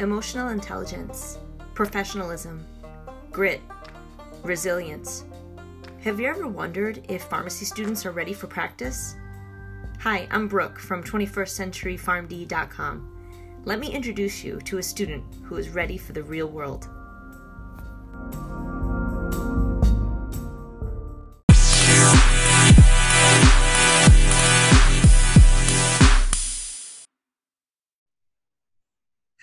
emotional intelligence, professionalism, grit, resilience. Have you ever wondered if pharmacy students are ready for practice? Hi, I'm Brooke from 21stCenturyPharmD.com. Let me introduce you to a student who is ready for the real world.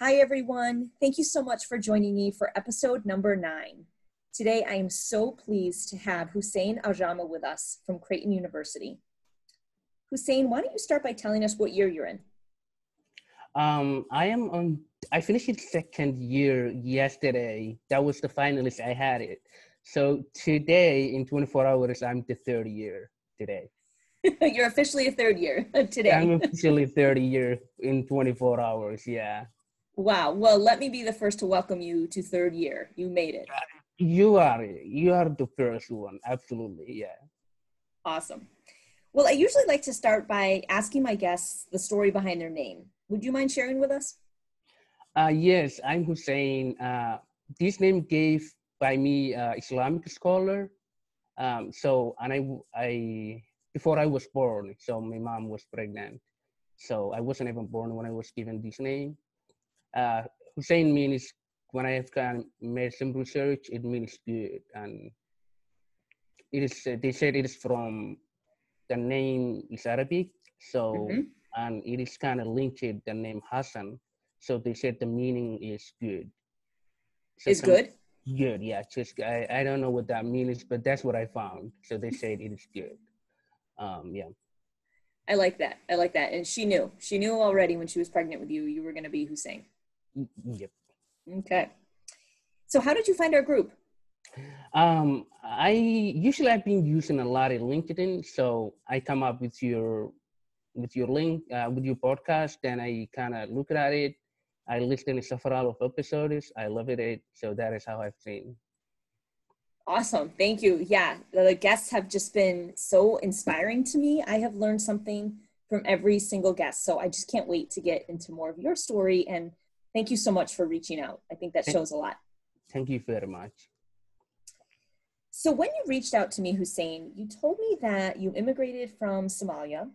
Hi, everyone. Thank you so much for joining me for episode number nine. Today, I am so pleased to have Hussein Aljama with us from Creighton University. Hussein, why don't you start by telling us what year you're in? Um, I am on, I finished it second year yesterday. That was the finalist. I had it. So today, in 24 hours, I'm the third year today. you're officially a third year today. I'm officially third year in 24 hours. Yeah. Wow. Well, let me be the first to welcome you to third year. You made it. You are you are the first one. Absolutely. Yeah. Awesome. Well, I usually like to start by asking my guests the story behind their name. Would you mind sharing with us? Uh, yes, I'm Hussein. Uh, this name gave by me uh, Islamic scholar. Um, so, and I, I, before I was born, so my mom was pregnant. So I wasn't even born when I was given this name uh, Hussein means when I have kind of made some research, it means good, and it is. They said it is from the name is Arabic, so mm-hmm. and it is kind of linked to the name Hassan. So they said the meaning is good. So is good. Good, yeah. Just I, I don't know what that means, but that's what I found. So they said it is good. Um, yeah. I like that. I like that. And she knew. She knew already when she was pregnant with you, you were going to be Hussein. Yep. Okay. So how did you find our group? Um, I usually I've been using a lot of LinkedIn, so I come up with your with your link uh, with your podcast, and I kind of look at it. I listen to several of episodes. I love it. So that is how I've seen. Awesome. Thank you. Yeah, the guests have just been so inspiring to me. I have learned something from every single guest. So I just can't wait to get into more of your story and thank you so much for reaching out. I think that shows a lot. Thank you very much. So, when you reached out to me, Hussein, you told me that you immigrated from Somalia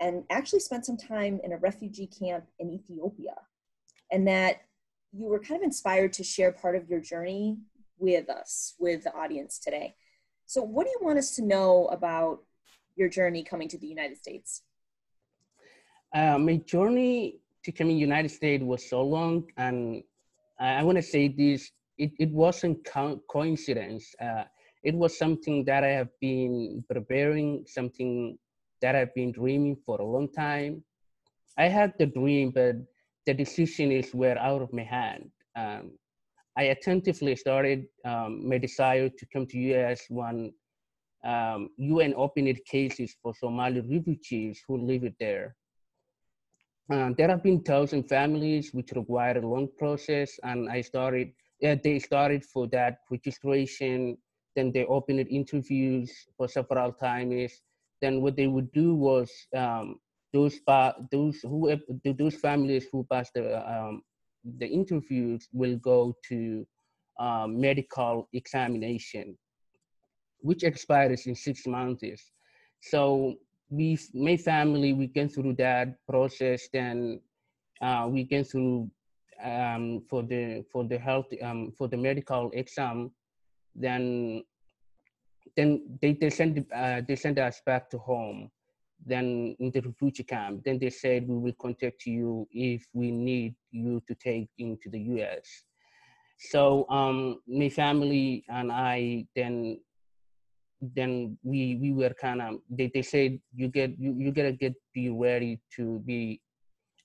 and actually spent some time in a refugee camp in Ethiopia, and that you were kind of inspired to share part of your journey with us, with the audience today. So, what do you want us to know about your journey coming to the United States? Uh, my journey to come in United States was so long, and I, I want to say this: it, it wasn't co- coincidence. Uh, it was something that I have been preparing, something that I've been dreaming for a long time. I had the dream, but the decision is were out of my hand. Um, I attentively started um, my desire to come to US when um, UN opened cases for Somali refugees who lived there. There have been thousand families which require a long process, and I started. They started for that registration. Then they opened interviews for several times. Then what they would do was um, those those who those families who passed the um, the interviews will go to um, medical examination, which expires in six months. So we my family we went through that process then uh, we went through um, for the for the health um, for the medical exam. Then then they, they sent uh, they sent us back to home. Then in the refugee camp then they said we will contact you if we need you to take into the us so um, my family and i then then we we were kind of they, they said you get you, you gotta get be ready to be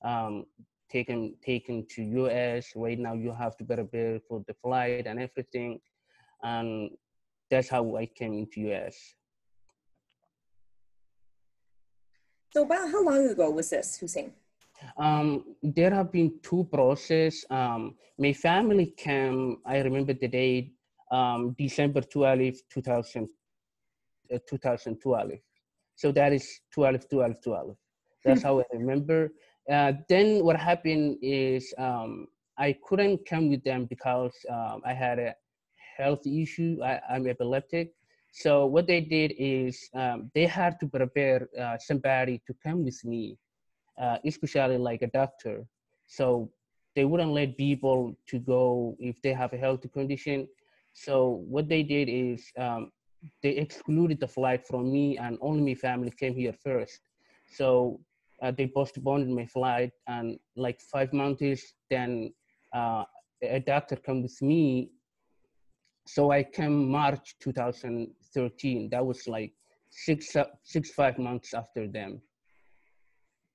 um taken taken to us right now you have to prepare for the flight and everything and that's how i came into us so about how long ago was this hussein um, there have been two processes. Um, my family came, I remember the date, um, December 12, 2000, uh, 2012. So that is 12, 12, 12. That's how I remember. Uh, then what happened is um, I couldn't come with them because um, I had a health issue. I, am epileptic. So what they did is um, they had to prepare uh, somebody to come with me, uh, especially like a doctor. So they wouldn't let people to go if they have a health condition. So what they did is um, they excluded the flight from me and only my family came here first. So uh, they postponed my flight and like five months, then uh, a doctor come with me. So I came March 2013. That was like six, six, five months after them.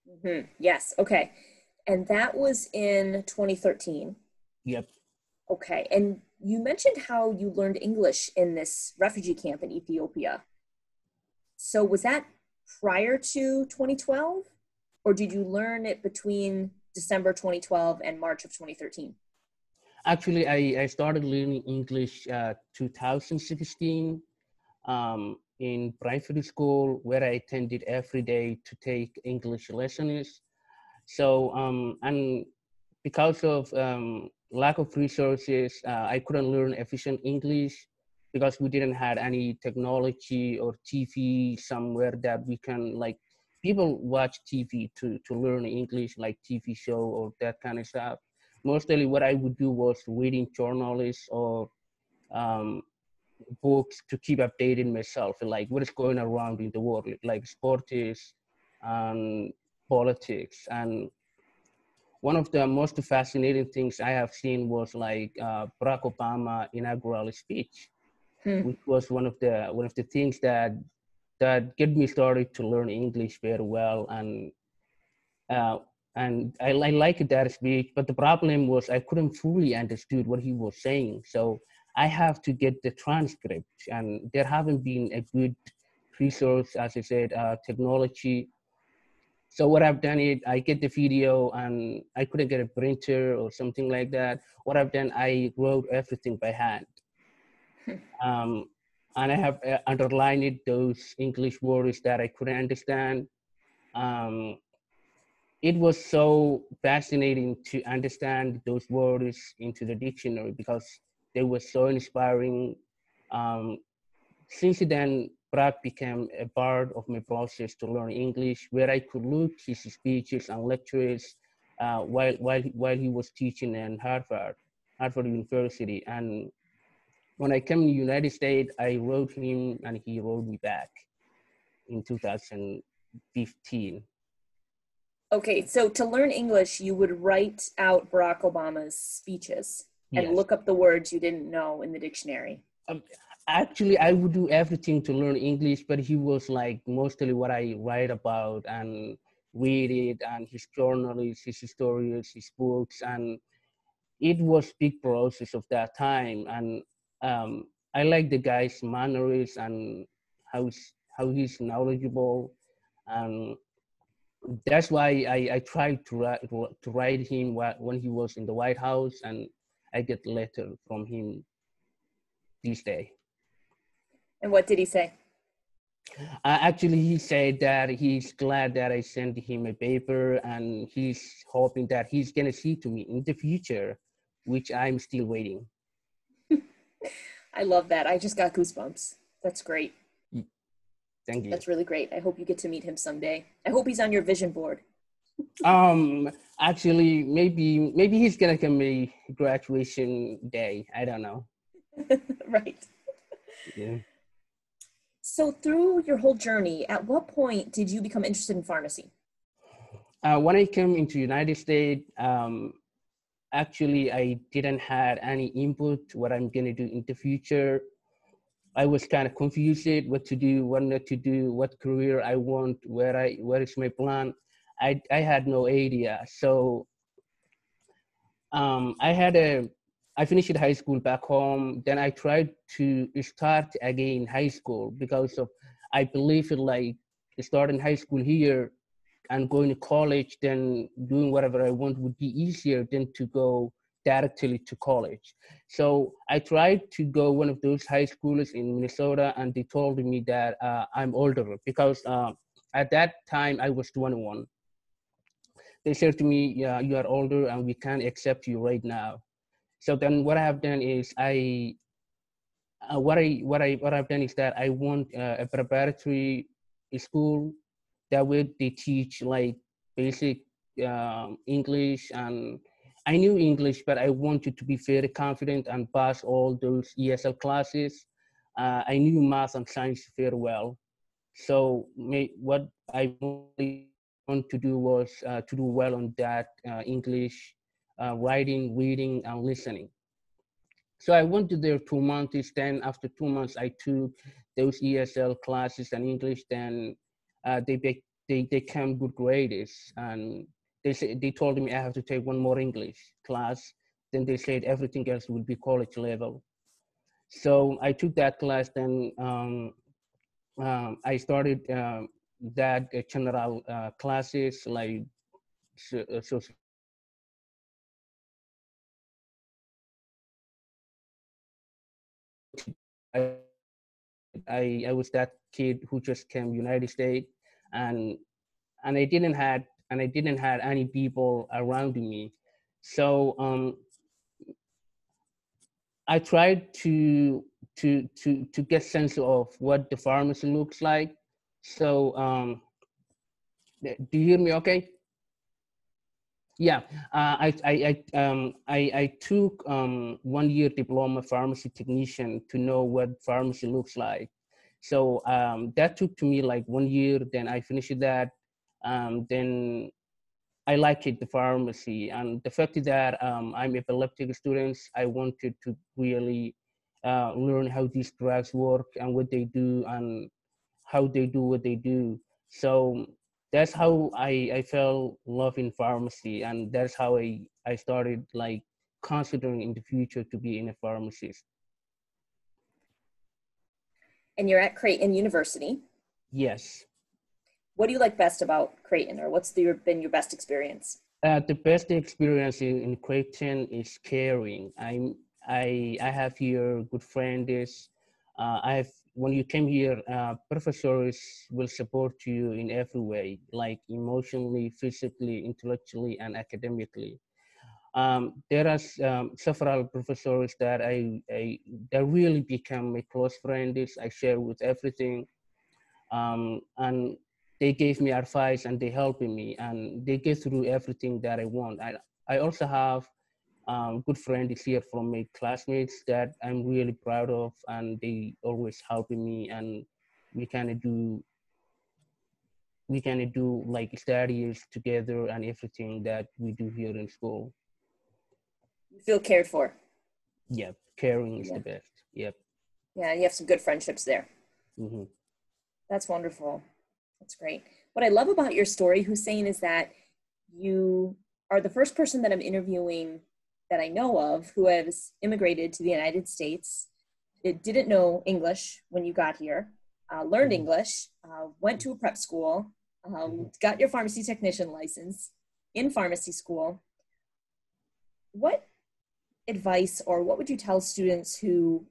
Mm-hmm. Yes. Okay. And that was in 2013. Yep. Okay. And you mentioned how you learned English in this refugee camp in Ethiopia. So was that prior to 2012? Or did you learn it between December 2012 and March of 2013? Actually, I, I started learning English uh, 2016 um, in primary school where I attended every day to take English lessons. So, um, and because of um, lack of resources, uh, I couldn't learn efficient English because we didn't have any technology or TV somewhere that we can like people watch TV to to learn English like TV show or that kind of stuff. Mostly what I would do was reading journals or um, books to keep updating myself like what is going around in the world like sports and politics and one of the most fascinating things I have seen was like uh, Barack Obama inaugural speech, hmm. which was one of the one of the things that that get me started to learn English very well and uh, and I, I liked that speech. But the problem was I couldn't fully understood what he was saying, so I have to get the transcript, and there haven't been a good resource, as I said, uh, technology so what I've done is I get the video and I couldn't get a printer or something like that. What I've done, I wrote everything by hand. um, and I have uh, underlined those English words that I couldn't understand. Um, it was so fascinating to understand those words into the dictionary because they were so inspiring. Um, since then, Barack became a part of my process to learn English, where I could look his speeches and lectures uh, while, while, while he was teaching in Harvard, Harvard University. And when I came to the United States, I wrote him and he wrote me back in 2015. Okay, so to learn English, you would write out Barack Obama's speeches and yes. look up the words you didn't know in the dictionary. Um, actually i would do everything to learn english but he was like mostly what i write about and read it and his journals his stories his books and it was big process of that time and um, i like the guy's manners and how he's, how he's knowledgeable and that's why I, I tried to write, to write him when he was in the White House, and I get letter from him this day. And what did he say? Uh, actually, he said that he's glad that I sent him a paper and he's hoping that he's going to see to me in the future, which I'm still waiting. I love that. I just got goosebumps. That's great. Thank you. That's really great. I hope you get to meet him someday. I hope he's on your vision board. um, actually, maybe maybe he's gonna come my graduation day. I don't know. right. Yeah. So, through your whole journey, at what point did you become interested in pharmacy? Uh, when I came into United States, um, actually, I didn't have any input what I'm gonna do in the future. I was kind of confused what to do, what not to do, what career I want, where I where is my plan. I I had no idea. So um, I had a I finished high school back home. Then I tried to start again high school because of I believe it like starting high school here and going to college, then doing whatever I want would be easier than to go directly to college. So I tried to go one of those high schools in Minnesota, and they told me that uh, I'm older because uh, at that time I was 21. they said to me, yeah, you are older and we can't accept you right now. So then what I have done is I, uh, what I what I what I've done is that I want uh, a preparatory school that way they teach like basic um, English and I knew English, but I wanted to be very confident and pass all those ESL classes. Uh, I knew math and science very well. So may, what I want to do was uh, to do well on that uh, English, uh, writing, reading, and listening. So I went to there two months. Then after two months, I took those ESL classes and English. Then uh, they, they they came good grades and they said they told me I have to take one more English class. Then they said everything else will be college level. So I took that class. Then um, um, I started uh, that uh, general uh, classes like so, uh, I, I, was that kid who just came United States and and I didn't had and I didn't have any people around me. So um, I tried to to to to get sense of what the pharmacy looks like. So um, do you hear me? Okay. Yeah, uh, I I I, um, I I took um, one year diploma pharmacy technician to know what pharmacy looks like. So um, that took to me like one year. Then I finished that. Um, then I liked it, the pharmacy, and the fact that um, I'm epileptic students, I wanted to really uh, learn how these drugs work and what they do and how they do what they do. So that's how I, I fell love in pharmacy, and that's how I, I started like considering in the future to be in a pharmacist. And you're at Creighton University. Yes. What do you like best about Creighton, or what's the, been your best experience? Uh, the best experience in, in Creighton is caring. I'm I I have here good friends. Uh, I have when you came here, uh, professors will support you in every way, like emotionally, physically, intellectually, and academically. Um, there are um, several professors that I, I that really become my close friends. I share with everything, um, and they gave me advice and they helping me and they get through everything that I want. I I also have um, good is here from my classmates that I'm really proud of and they always helping me and we kind of do we kind of do like studies together and everything that we do here in school. You feel cared for. Yep, caring is yeah. the best. Yep. Yeah, you have some good friendships there. Mm-hmm. That's wonderful. That's great. What I love about your story, Hussein, is that you are the first person that I'm interviewing that I know of who has immigrated to the United States. It didn't know English when you got here, uh, learned mm-hmm. English, uh, went to a prep school, um, mm-hmm. got your pharmacy technician license in pharmacy school. What advice or what would you tell students who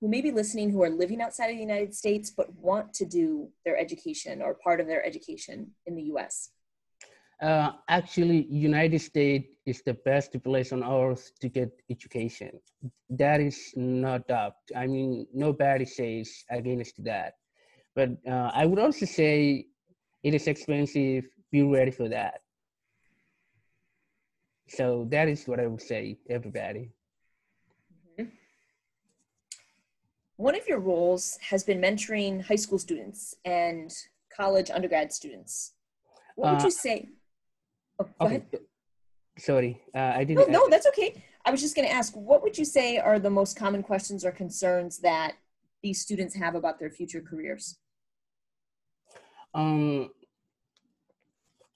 who may be listening who are living outside of the United States but want to do their education or part of their education in the US? Uh, actually, United States is the best place on earth to get education. That is not doubt. I mean, nobody says against that. But uh, I would also say it is expensive. Be ready for that. So that is what I would say, everybody. One of your roles has been mentoring high school students and college undergrad students. What would uh, you say? Oh, okay. Sorry, uh, I didn't. No, no, that's okay. I was just going to ask, what would you say are the most common questions or concerns that these students have about their future careers? Um,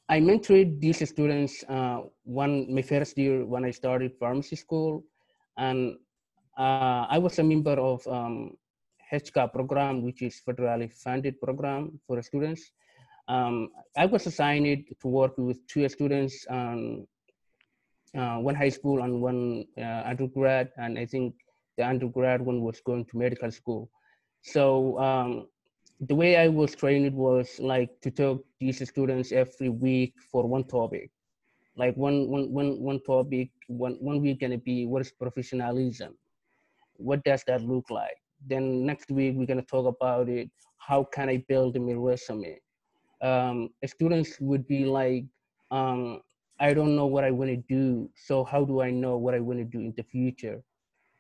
I mentored these students uh, one my first year when I started pharmacy school, and uh, I was a member of um, HCA program, which is federally funded program for students. Um, I was assigned to work with two students, um, uh, one high school and one uh, undergrad, and I think the undergrad one was going to medical school. So um, the way I was trained was like to talk to these students every week for one topic. Like one one one one topic, one one week gonna be what is professionalism? What does that look like? Then next week we're gonna talk about it. How can I build my resume? Um, students would be like, um, I don't know what I want to do. So how do I know what I want to do in the future?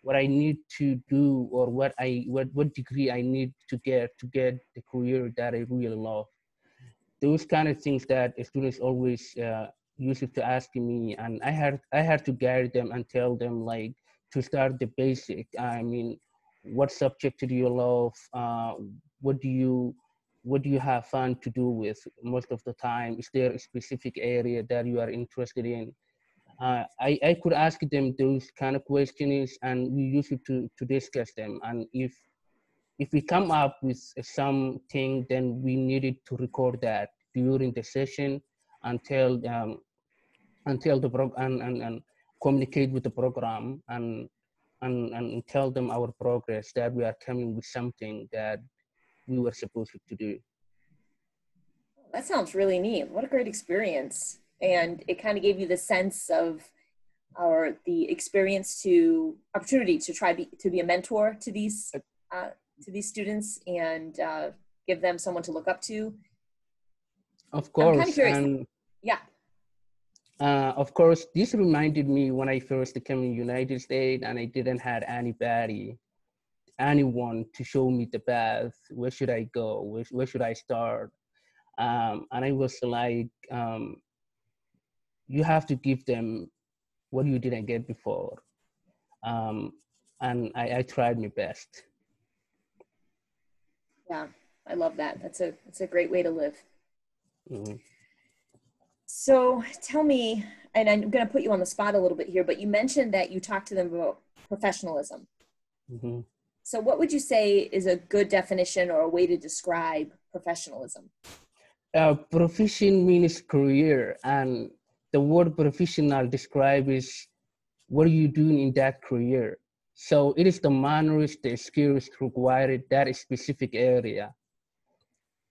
what I need to do or what I what what degree I need to get to get the career that I really love. Those kind of things that students always uh, used to ask me, and I had I had to guide them and tell them like to start the basic. I mean, what subject do you love? Uh, what do you what do you have fun to do with most of the time? Is there a specific area that you are interested in? uh, I, I could ask them those kind of questions and we use it to, to discuss them. And if if we come up with something, then we needed to record that during the session until um, until the program and, and, and communicate with the program and, and and tell them our progress that we are coming with something that we were supposed to do. That sounds really neat. What a great experience and it kind of gave you the sense of or the experience to opportunity to try be, to be a mentor to these uh, to these students and uh, give them someone to look up to of course I'm curious. and yeah uh, of course this reminded me when i first came in united states and i didn't have anybody anyone to show me the path where should i go where, where should i start um, and i was like um, you have to give them what you didn't get before. Um, and I, I tried my best. Yeah, I love that. That's a that's a great way to live. Mm-hmm. So tell me, and I'm going to put you on the spot a little bit here, but you mentioned that you talked to them about professionalism. Mm-hmm. So, what would you say is a good definition or a way to describe professionalism? Uh, profession means career, and the word professional describes what are you doing in that career. So it is the manners, the skills required that specific area.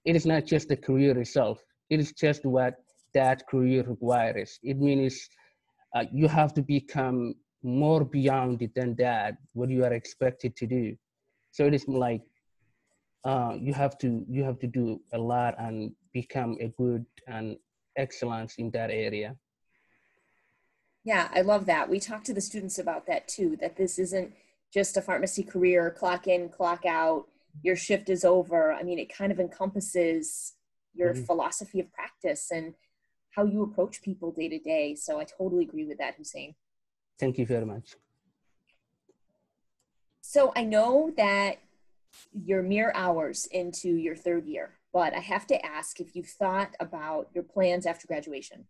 It is not just the career itself. It is just what that career requires. It means uh, you have to become more beyond it than that, what you are expected to do. So it is like uh, you have to you have to do a lot and become a good and excellence in that area. Yeah, I love that. We talk to the students about that too, that this isn't just a pharmacy career, clock in, clock out, your shift is over. I mean, it kind of encompasses your mm-hmm. philosophy of practice and how you approach people day to day. So I totally agree with that, Hussein. Thank you very much. So I know that you're mere hours into your third year, but I have to ask if you've thought about your plans after graduation.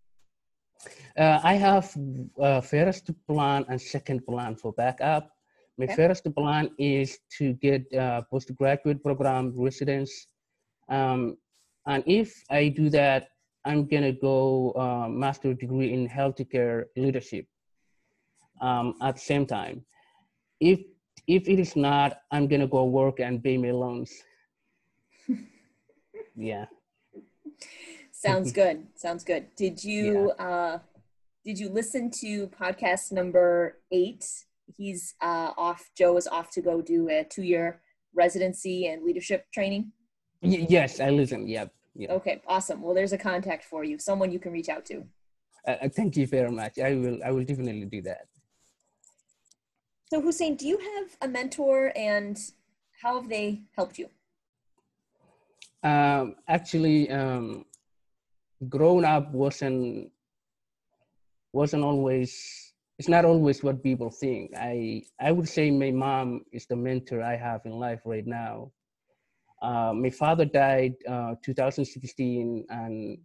Uh, I have uh, first plan and second plan for backup. My okay. first plan is to get uh, postgraduate program residence. Um, and if I do that, I'm gonna go uh, master degree in healthcare leadership um, at the same time. If if it is not, I'm gonna go work and pay my loans. yeah. Sounds good. Sounds good. Did you yeah. uh, did you listen to podcast number eight? He's uh, off. Joe is off to go do a two year residency and leadership training. Y- yes, I listened. Yep. yep. Okay. Awesome. Well, there's a contact for you. Someone you can reach out to. Uh, uh thank you very much. I will. I will definitely do that. So, Hussein, do you have a mentor, and how have they helped you? Um, actually, um, grown up wasn't wasn't always it's not always what people think. I i would say my mom is the mentor i have in life right now. Uh, my father died uh, 2016 and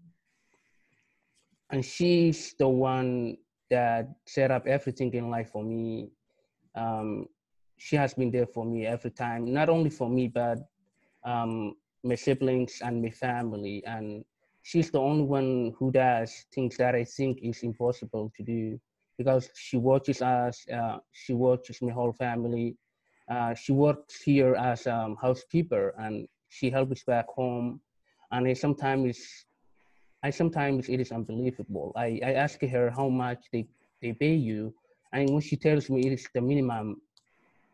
and she's the one that set up everything in life for me um, she has been there for me every time not only for me but um, my siblings and my family and she's the only one who does things that I think is impossible to do because she watches us, uh, she watches my whole family. Uh, she works here as a um, housekeeper and she helps back home, and I sometimes, I sometimes it is unbelievable. I, I ask her how much they, they pay you, and when she tells me it is the minimum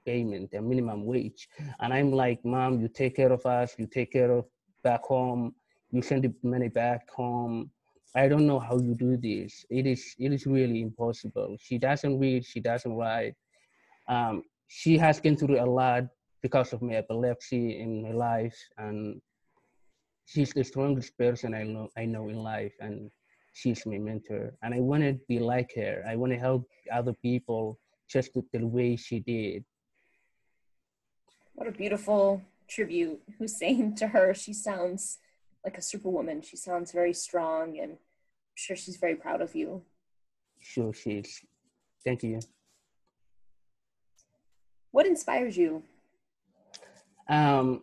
payment, the minimum wage, and I'm like, Mom, you take care of us, you take care of back home, you send the money back home. I don't know how you do this. It is it is really impossible. She doesn't read, she doesn't write. Um, she has been through a lot because of my epilepsy in my life, and she's the strongest person I know I know in life, and she's my mentor. And I want to be like her. I want to help other people just the way she did. What a beautiful tribute, Hussein, to her. She sounds like a superwoman. She sounds very strong, and I'm sure she's very proud of you. Sure, she is. Thank you. What inspires you? Um,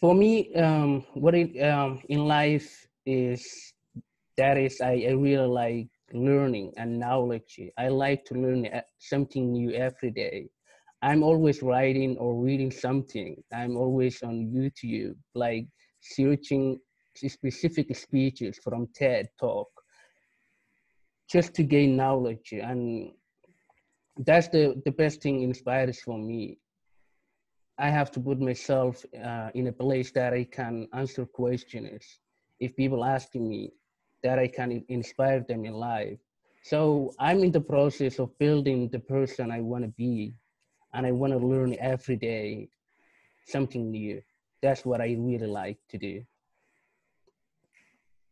for me, um, what it um, in life is that is I, I really like learning and knowledge. I like to learn something new every day. I'm always writing or reading something. I'm always on YouTube, like searching specific speeches from TED Talk just to gain knowledge. And that's the, the best thing inspires for me. I have to put myself uh, in a place that I can answer questions. If people asking me, that I can inspire them in life. So I'm in the process of building the person I want to be, and I want to learn every day something new. That's what I really like to do.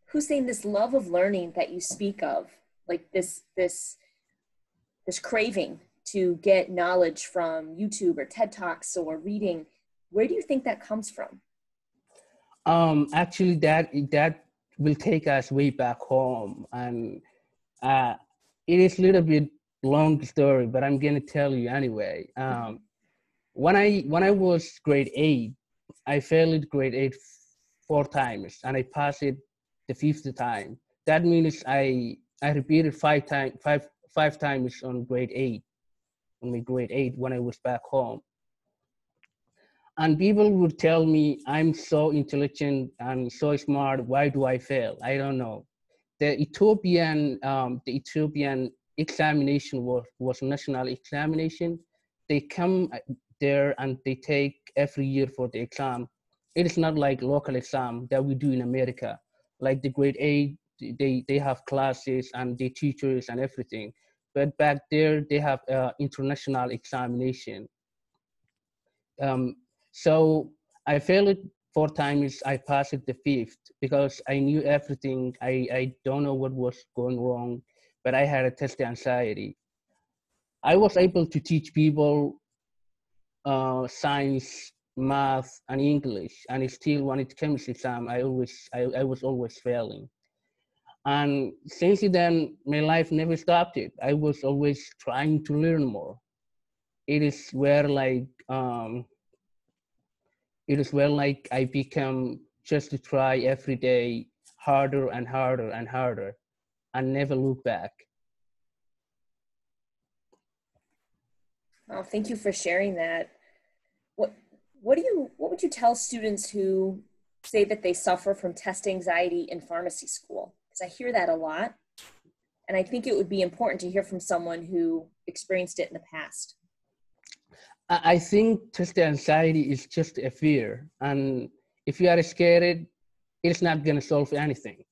Hussein this love of learning that you speak of, like this this this craving to get knowledge from YouTube or TED Talks or reading, where do you think that comes from? Um, actually, that that will take us way back home, and uh, it is a little bit long story, but I'm gonna tell you anyway. Um, when I when I was grade eight, I failed grade eight four times, and I passed it the fifth time. That means I I repeated five times five five times on grade eight, on my grade eight when I was back home. And people would tell me I'm so intelligent and so smart. Why do I fail? I don't know. The Ethiopian um, the Ethiopian examination was was national examination. They come there and they take every year for the exam. It is not like local exam that we do in America. Like the grade eight, they they have classes and the teachers and everything but back there they have uh, international examination. Um, so I failed it four times. I passed it the fifth because I knew everything. I, I don't know what was going wrong, but I had a test anxiety. I was able to teach people uh, science, math, and English, and still when it came to exam, I always I, I was always failing. And since then, my life never stopped it. I was always trying to learn more. It is where like, um, it is where like I become just to try every day harder and harder and harder and never look back. Oh, thank you for sharing that. What what do you what would you tell students who say that they suffer from test anxiety in pharmacy school? because I hear that a lot. And I think it would be important to hear from someone who experienced it in the past. I think just the anxiety is just a fear. And if you are scared, it's not going to solve anything.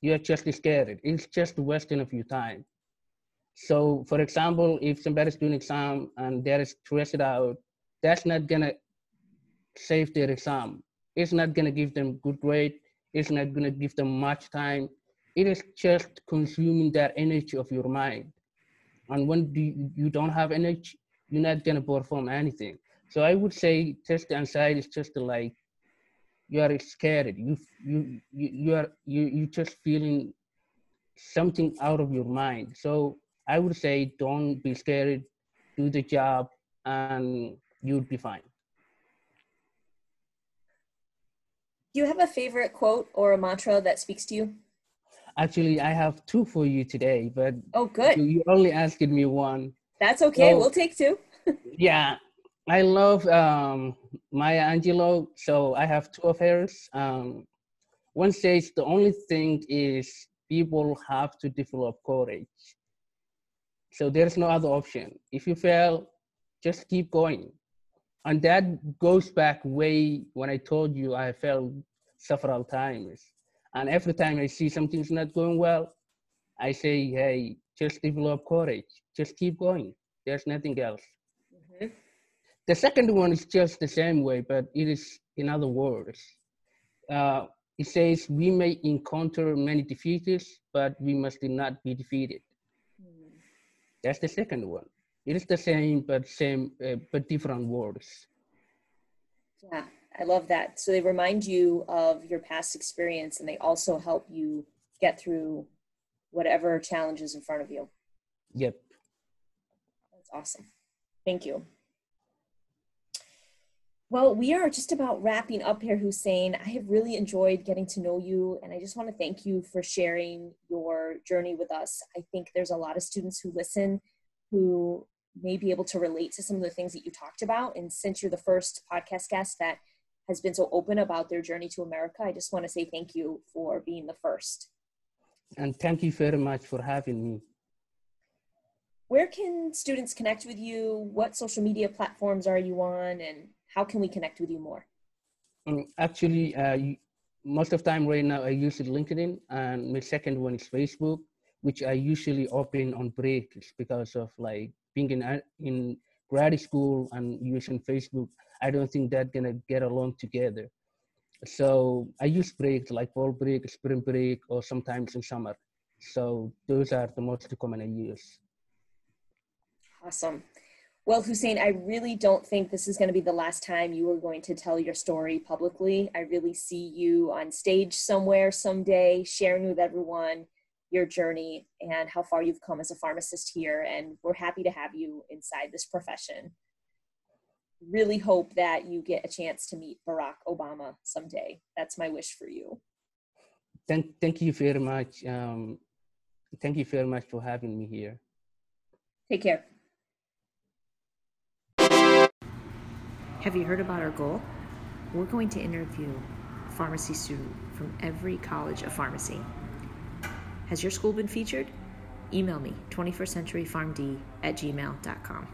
You're just scared. It's just wasting of your time. So, for example, if somebody's doing exam and they're stressed out, that's not going to save their exam. It's not going to give them good grade. It's not going to give them much time it is just consuming that energy of your mind. And when you, you don't have energy, you're not gonna perform anything. So I would say test anxiety is just like you are scared. You you you, you are you you just feeling something out of your mind. So I would say don't be scared, do the job, and you'll be fine. Do you have a favorite quote or a mantra that speaks to you? Actually, I have two for you today, but oh, good. You only asked me one. That's okay. So, we'll take two. yeah, I love um, Maya Angelou. So I have two of hers. Um, one says the only thing is people have to develop courage. So there's no other option. If you fail, just keep going. And that goes back way when I told you I failed several times. And every time I see something's not going well, I say, hey, just develop courage. Just keep going. There's nothing else. Mm-hmm. The second one is just the same way, but it is in other words. Uh, it says, we may encounter many defeats, but we must not be defeated. Mm. That's the second one. It is the same, but same, uh, but different words. Yeah, I love that. So they remind you of your past experience, and they also help you get through whatever challenges in front of you. Yep. That's awesome. Thank you. Well, we are just about wrapping up here, Hussein. I have really enjoyed getting to know you, and I just want to thank you for sharing your journey with us. I think there's a lot of students who listen who may be able to relate to some of the things that you talked about. And since you're the first podcast guest that has been so open about their journey to America, I just want to say thank you for being the first. And thank you very much for having me. Where can students connect with you? What social media platforms are you on? And how can we connect with you more? Um, actually, uh, most of the time right now I use LinkedIn, and my second one is Facebook, which I usually open on breaks because of like being in uh, in grad school and using Facebook. I don't think that's gonna get along together. So I use breaks like fall break, spring break, or sometimes in summer. So those are the most common I use. Awesome. Well, Hussein, I really don't think this is going to be the last time you are going to tell your story publicly. I really see you on stage somewhere someday, sharing with everyone your journey and how far you've come as a pharmacist here. And we're happy to have you inside this profession. Really hope that you get a chance to meet Barack Obama someday. That's my wish for you. Thank, thank you very much. Um, thank you very much for having me here. Take care. Have you heard about our goal? We're going to interview a pharmacy student from every college of pharmacy. Has your school been featured? Email me, 21stcenturypharmd at gmail.com.